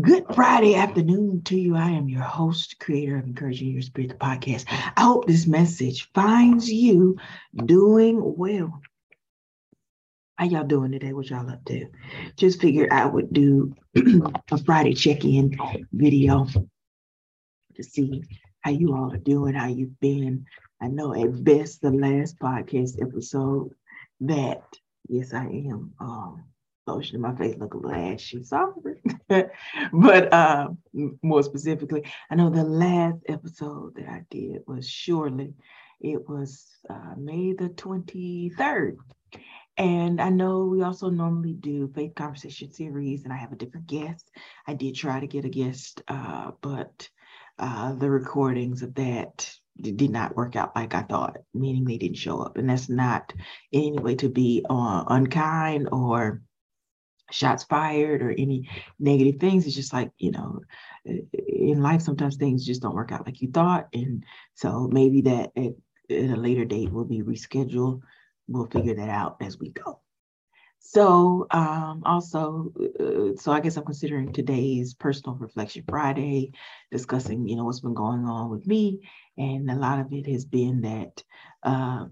Good Friday afternoon to you. I am your host, creator of Encouraging Your Spirit, the podcast. I hope this message finds you doing well. How y'all doing today? What y'all up to? Just figured I would do a Friday check-in video to see how you all are doing, how you've been. I know at best the last podcast episode that yes, I am um lotion in my face look a little ashy. Sorry. but uh, more specifically, I know the last episode that I did was surely, it was uh, May the 23rd. And I know we also normally do faith conversation series, and I have a different guest. I did try to get a guest, uh, but uh, the recordings of that did not work out like I thought, meaning they didn't show up. And that's not in any way to be uh, unkind or shots fired or any negative things. It's just like, you know, in life, sometimes things just don't work out like you thought. And so maybe that at, at a later date will be rescheduled. We'll figure that out as we go. So um, also, uh, so I guess I'm considering today's personal reflection Friday, discussing, you know, what's been going on with me. And a lot of it has been that uh,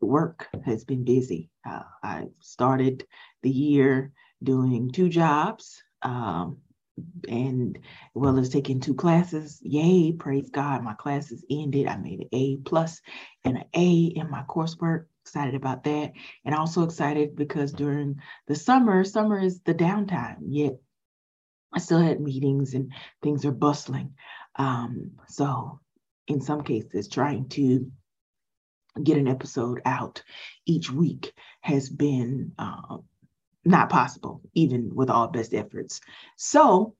work has been busy. Uh, I started the year doing two jobs um, and well as taking two classes. Yay, praise God, my classes ended. I made an A plus and an A in my coursework. Excited about that. And also excited because during the summer, summer is the downtime, yet I still had meetings and things are bustling. Um, so in some cases, trying to get an episode out each week has been uh, not possible, even with all best efforts. So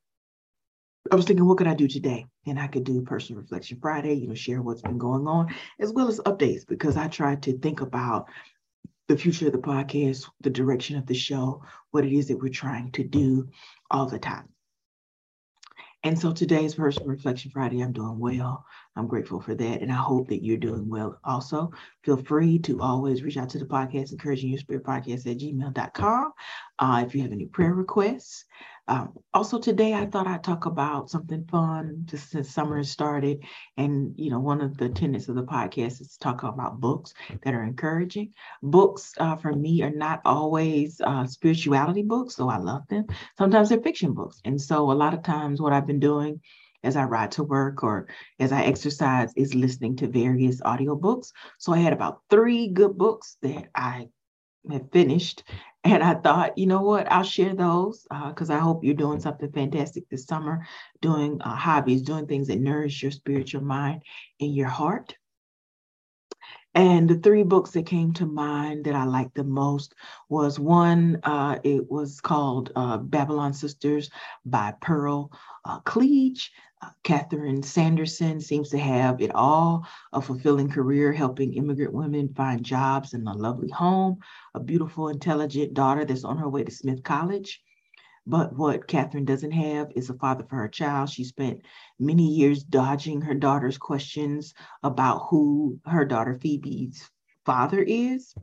I was thinking, what could I do today? And I could do personal reflection Friday, you know, share what's been going on, as well as updates, because I tried to think about the future of the podcast, the direction of the show, what it is that we're trying to do all the time. And so today's personal reflection Friday, I'm doing well. I'm grateful for that. And I hope that you're doing well also. Feel free to always reach out to the podcast, encouraging your spirit podcast at gmail.com. Uh, if you have any prayer requests, um, also today, I thought I'd talk about something fun just since summer has started. And, you know, one of the tenets of the podcast is to talk about books that are encouraging. Books uh, for me are not always uh, spirituality books, though I love them. Sometimes they're fiction books. And so a lot of times what I've been doing as I ride to work or as I exercise is listening to various audiobooks. So I had about three good books that I had finished and I thought, you know what, I'll share those because uh, I hope you're doing something fantastic this summer, doing uh, hobbies, doing things that nourish your spiritual mind and your heart. And the three books that came to mind that I liked the most was one, uh, it was called uh, Babylon Sisters by Pearl uh, Cleage. Uh, Catherine Sanderson seems to have it all a fulfilling career helping immigrant women find jobs and a lovely home, a beautiful, intelligent daughter that's on her way to Smith College. But what Catherine doesn't have is a father for her child. She spent many years dodging her daughter's questions about who her daughter Phoebe's father is.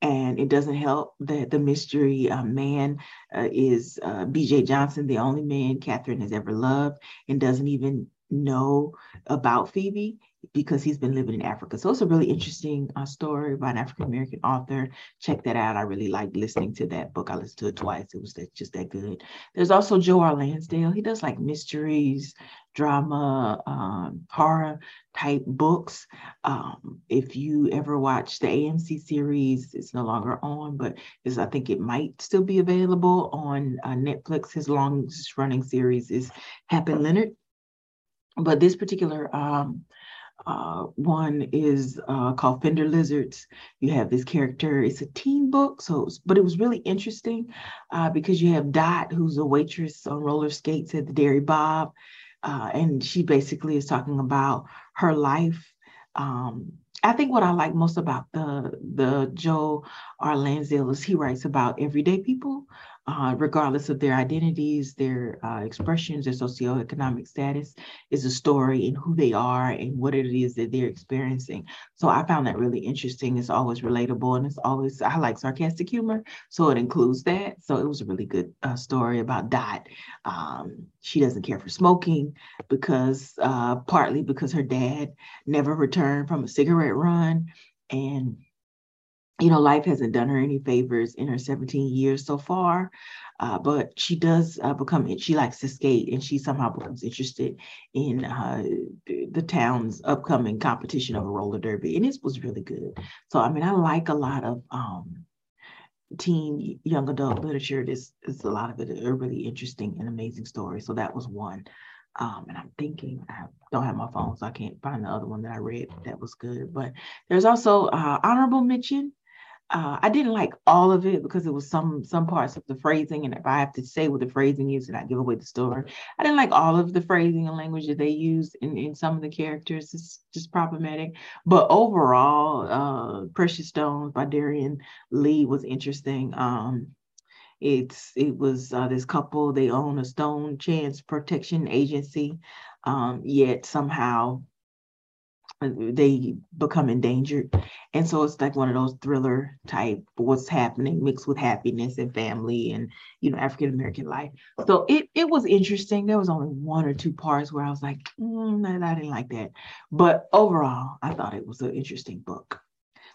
And it doesn't help that the mystery uh, man uh, is uh, BJ Johnson, the only man Catherine has ever loved, and doesn't even know about Phoebe because he's been living in Africa. So it's a really interesting uh, story by an African American author. Check that out. I really like listening to that book. I listened to it twice. It was that, just that good. There's also Joe R. Lansdale. He does like mysteries, drama, um, horror type books. Um, if you ever watch the AMC series, it's no longer on, but I think it might still be available on uh, Netflix. His longest running series is Hap and Leonard. But this particular um, uh, one is uh, called Fender Lizards. You have this character. It's a teen book, so was, but it was really interesting uh, because you have Dot, who's a waitress on roller skates at the Dairy Bob, uh, and she basically is talking about her life. Um, I think what I like most about the the Joe R. Lansdale is he writes about everyday people uh, regardless of their identities, their uh, expressions, their socioeconomic status, is a story in who they are and what it is that they're experiencing. So I found that really interesting. It's always relatable and it's always, I like sarcastic humor. So it includes that. So it was a really good uh, story about Dot. Um, she doesn't care for smoking because uh, partly because her dad never returned from a cigarette run. And you know, life hasn't done her any favors in her 17 years so far, uh, but she does uh, become, she likes to skate and she somehow becomes interested in uh, the, town's upcoming competition of a roller derby. And it was really good. So, I mean, I like a lot of um, teen, young adult literature. This is a lot of it are really interesting and amazing stories. So that was one. Um, and I'm thinking, I don't have my phone, so I can't find the other one that I read that was good. But there's also uh, honorable mention uh, I didn't like all of it because it was some some parts of the phrasing, and if I have to say what the phrasing is, and I give away the story, I didn't like all of the phrasing and language that they used in, in some of the characters. It's just problematic. But overall, uh, Precious Stones by Darian Lee was interesting. Um, it's it was uh, this couple they own a stone chance protection agency, um, yet somehow they become endangered. And so it's like one of those thriller type what's happening mixed with happiness and family and you know African American life. So it it was interesting. There was only one or two parts where I was like, mm, I didn't like that. But overall, I thought it was an interesting book.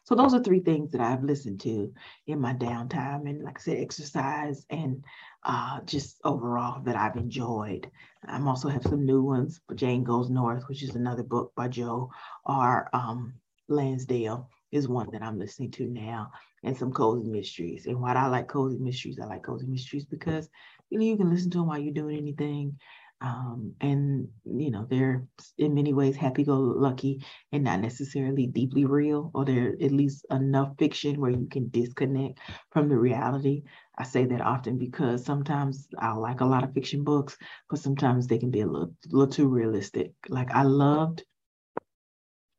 So those are three things that I've listened to in my downtime, and like I said, exercise and uh, just overall that I've enjoyed. I also have some new ones. Jane Goes North, which is another book by Joe R. Um, Lansdale, is one that I'm listening to now, and some cozy mysteries. And why I like cozy mysteries, I like cozy mysteries because you know you can listen to them while you're doing anything. Um, and you know they're in many ways happy-go-lucky and not necessarily deeply real or they're at least enough fiction where you can disconnect from the reality. I say that often because sometimes i like a lot of fiction books but sometimes they can be a little, little too realistic. Like i loved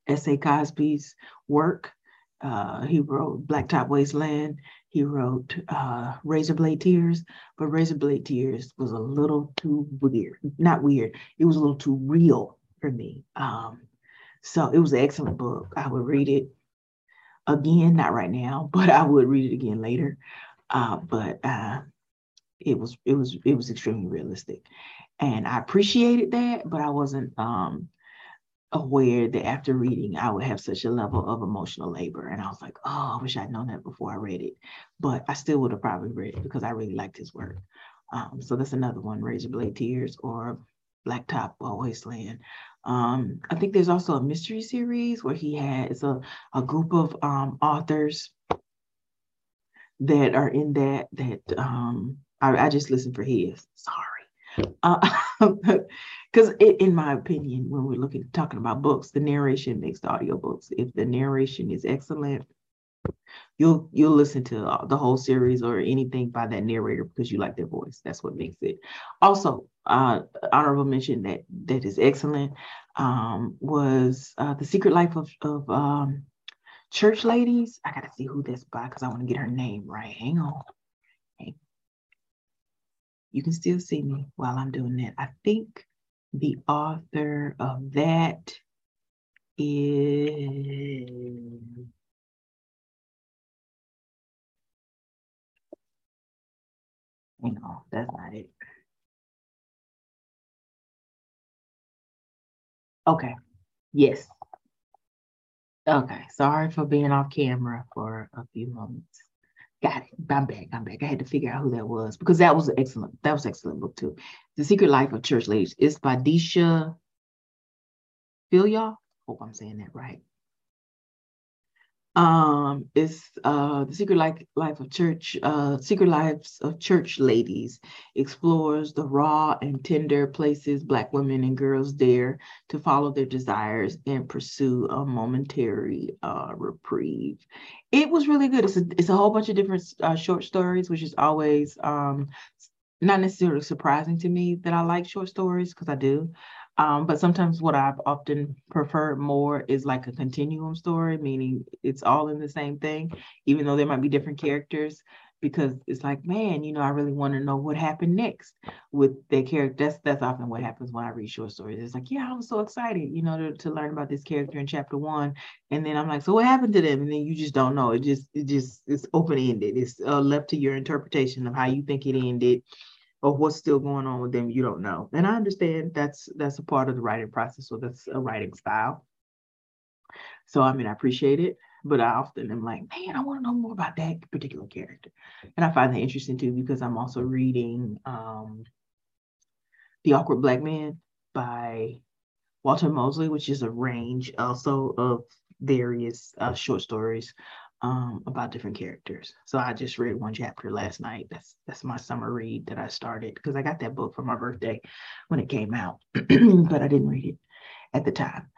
S.A. Cosby's work. Uh, he wrote blacktop wasteland he wrote uh, Razor Blade Tears, but Razor Blade Tears was a little too weird. Not weird, it was a little too real for me. Um, so it was an excellent book. I would read it again, not right now, but I would read it again later. Uh, but uh, it was it was it was extremely realistic, and I appreciated that, but I wasn't um, aware that after reading, I would have such a level of emotional labor. And I was like, oh, I wish I'd known that before I read it. But I still would have probably read it because I really liked his work. Um, so that's another one, Razor Blade Tears or Blacktop Wasteland. Um, I think there's also a mystery series where he has a, a group of um, authors that are in that, that um, I, I just listened for his. Sorry. Uh, because in my opinion when we're looking talking about books the narration makes the audiobooks. If the narration is excellent you'll you'll listen to the whole series or anything by that narrator because you like their voice. That's what makes it. Also uh honorable mention that that is excellent um was uh the secret life of of um church ladies. I gotta see who that's by because i want to get her name right. Hang on you can still see me while i'm doing that i think the author of that is no, that's not it. Okay. Yes. Okay. Sorry for being off camera for a few moments. Got it. I'm back. I'm back. I had to figure out who that was because that was excellent. That was excellent book too. The Secret Life of Church Ladies. It's by Deesha Philyaw. Hope I'm saying that right. Um, it's uh, the Secret Life, Life of Church, uh, Secret Lives of Church Ladies explores the raw and tender places Black women and girls dare to follow their desires and pursue a momentary uh, reprieve. It was really good. It's a, it's a whole bunch of different uh, short stories, which is always um, not necessarily surprising to me that I like short stories because I do. Um, but sometimes what I've often preferred more is like a continuum story, meaning it's all in the same thing, even though there might be different characters, because it's like, man, you know, I really want to know what happened next with their character. That's that's often what happens when I read short stories. It's like, yeah, I was so excited, you know, to, to learn about this character in chapter one, and then I'm like, so what happened to them? And then you just don't know. It just it just it's open ended. It's uh, left to your interpretation of how you think it ended, or what's still going on with them. You don't know, and I understand that's that's a part of the writing process, so that's a writing style. So I mean, I appreciate it but I often am like, man, I want to know more about that particular character. And I find that interesting too because I'm also reading um, The Awkward Black Man by Walter Mosley, which is a range also of various uh, short stories um, about different characters. So I just read one chapter last night. That's that's my summer read that I started because I got that book for my birthday when it came out, but I didn't read it at the time.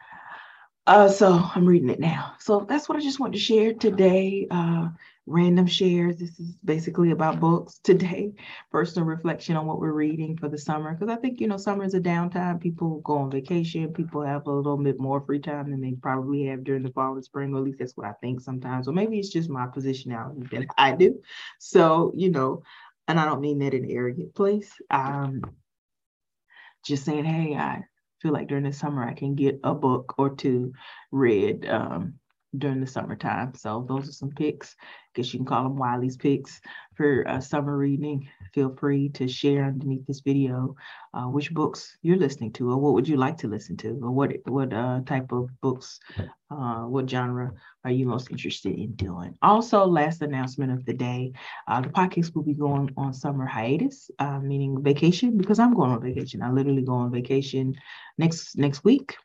Uh, so I'm reading it now. So that's what I just want to share today. Uh, random shares. This is basically about books today. Personal reflection on what we're reading for the summer. Because I think, you know, summer is a downtime. People go on vacation. People have a little bit more free time than they probably have during the fall and spring. Or at least that's what I think sometimes. Or maybe it's just my positionality that I do. So, you know, and I don't mean that in an arrogant place. Um, just saying, hey, I feel like during the summer I can get a book or two read um, during the summertime. So those are some picks. I Guess you can call them Wiley's picks for uh, summer reading. Feel free to share underneath this video uh, which books you're listening to, or what would you like to listen to, or what what uh, type of books, uh, what genre are you most interested in doing. Also, last announcement of the day, uh, the podcast will be going on summer hiatus, uh, meaning vacation, because I'm going on vacation. I literally go on vacation next next week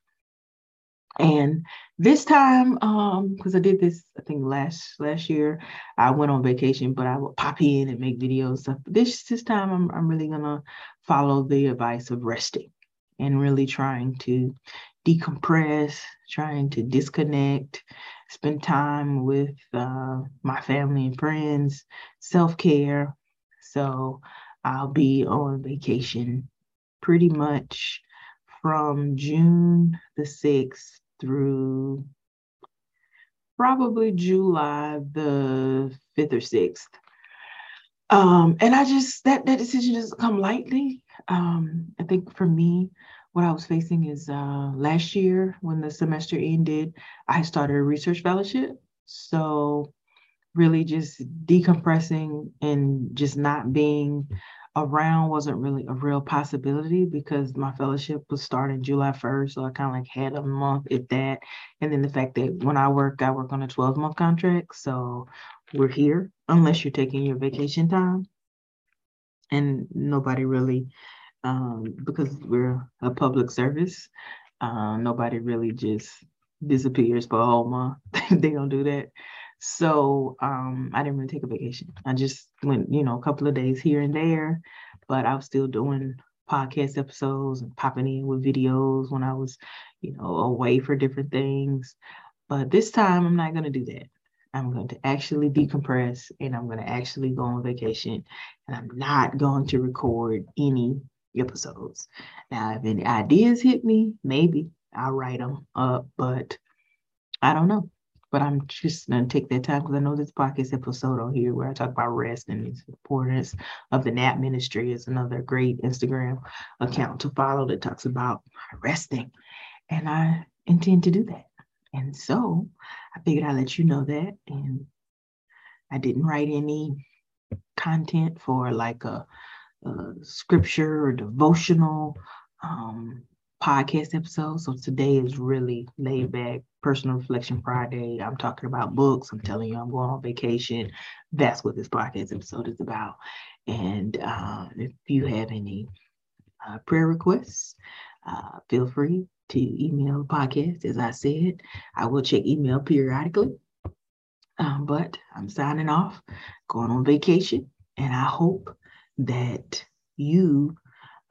and this time, um, because I did this, I think last last year, I went on vacation, but I would pop in and make videos stuff. This this time, I'm I'm really gonna follow the advice of resting and really trying to decompress, trying to disconnect, spend time with uh, my family and friends, self care. So I'll be on vacation pretty much from June the 6th through probably July the 5th or 6th. Um, and I just, that, that decision doesn't come lightly. Um, I think for me, what I was facing is uh, last year when the semester ended, I started a research fellowship. So, really just decompressing and just not being around wasn't really a real possibility because my fellowship was starting July 1st. So I kind of like had a month at that. And then the fact that when I work, I work on a 12 month contract. So we're here unless you're taking your vacation time. And nobody really, um, because we're a public service, uh, nobody really just disappears for a whole month. they don't do that. So um, I didn't really take a vacation. I just went, you know, a couple of days here and there, but I was still doing podcast episodes and popping in with videos when I was, you know, away for different things. But this time I'm not going to do that. I'm going to actually decompress and I'm going to actually go on vacation and I'm not going to record any episodes. Now, if any ideas hit me, maybe I'll write them up, but I don't know but I'm just gonna take that time because I know this podcast episode on here where I talk about rest and the importance of the nap ministry is another great Instagram account to follow that talks about resting. And I intend to do that. And so I figured I'd let you know that. And I didn't write any content for like a, a scripture or devotional um, podcast episode. So today is really laid back, personal reflection Friday. I'm talking about books. I'm telling you, I'm going on vacation. That's what this podcast episode is about. And uh, if you have any uh, prayer requests, uh, feel free to email the podcast. As I said, I will check email periodically. Um, but I'm signing off, going on vacation, and I hope that you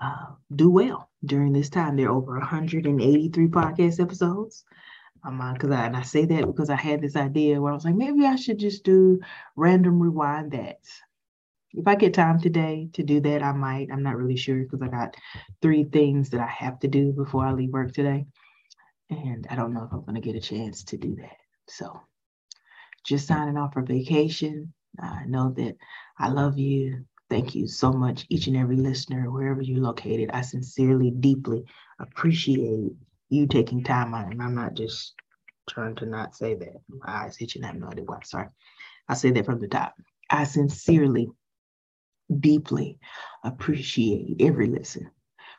uh, do well during this time. There are over 183 podcast episodes. Because I and I say that because I had this idea where I was like, maybe I should just do random rewind that. If I get time today to do that, I might. I'm not really sure because I got three things that I have to do before I leave work today. And I don't know if I'm going to get a chance to do that. So just signing off for vacation. I know that I love you. Thank you so much, each and every listener, wherever you're located. I sincerely, deeply appreciate you taking time on it. And I'm not just trying to not say that. My eyes itching. I have no idea why. Sorry. I say that from the top. I sincerely, deeply appreciate every listen.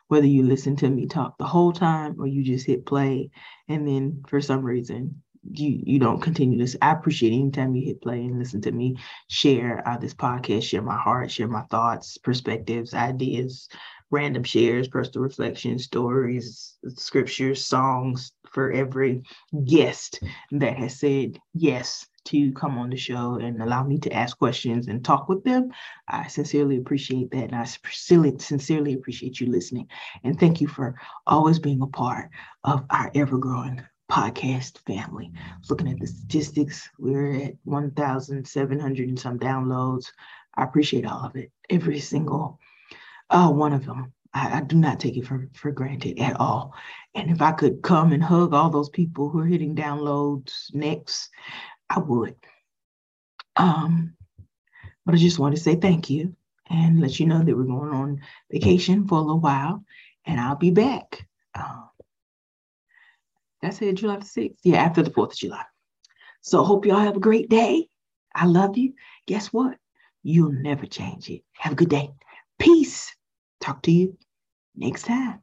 Whether you listen to me talk the whole time or you just hit play and then for some reason you you don't continue this. I appreciate anytime you hit play and listen to me share uh, this podcast, share my heart, share my thoughts, perspectives, ideas, random shares, personal reflections, stories, scriptures, songs for every guest that has said yes to come on the show and allow me to ask questions and talk with them. I sincerely appreciate that. And I sincerely, sincerely appreciate you listening. And thank you for always being a part of our ever growing podcast family. Looking at the statistics, we're at 1,700 and some downloads. I appreciate all of it, every single uh, one of them. I, I, do not take it for, for granted at all. And if I could come and hug all those people who are hitting downloads next, I would. Um, but I just want to say thank you and let you know that we're going on vacation for a little while and I'll be back. Um, that's it, July the 6th. Yeah, after the 4th of July. So hope y'all have a great day. I love you. Guess what? You'll never change it. Have a good day. Peace. Talk to you next time.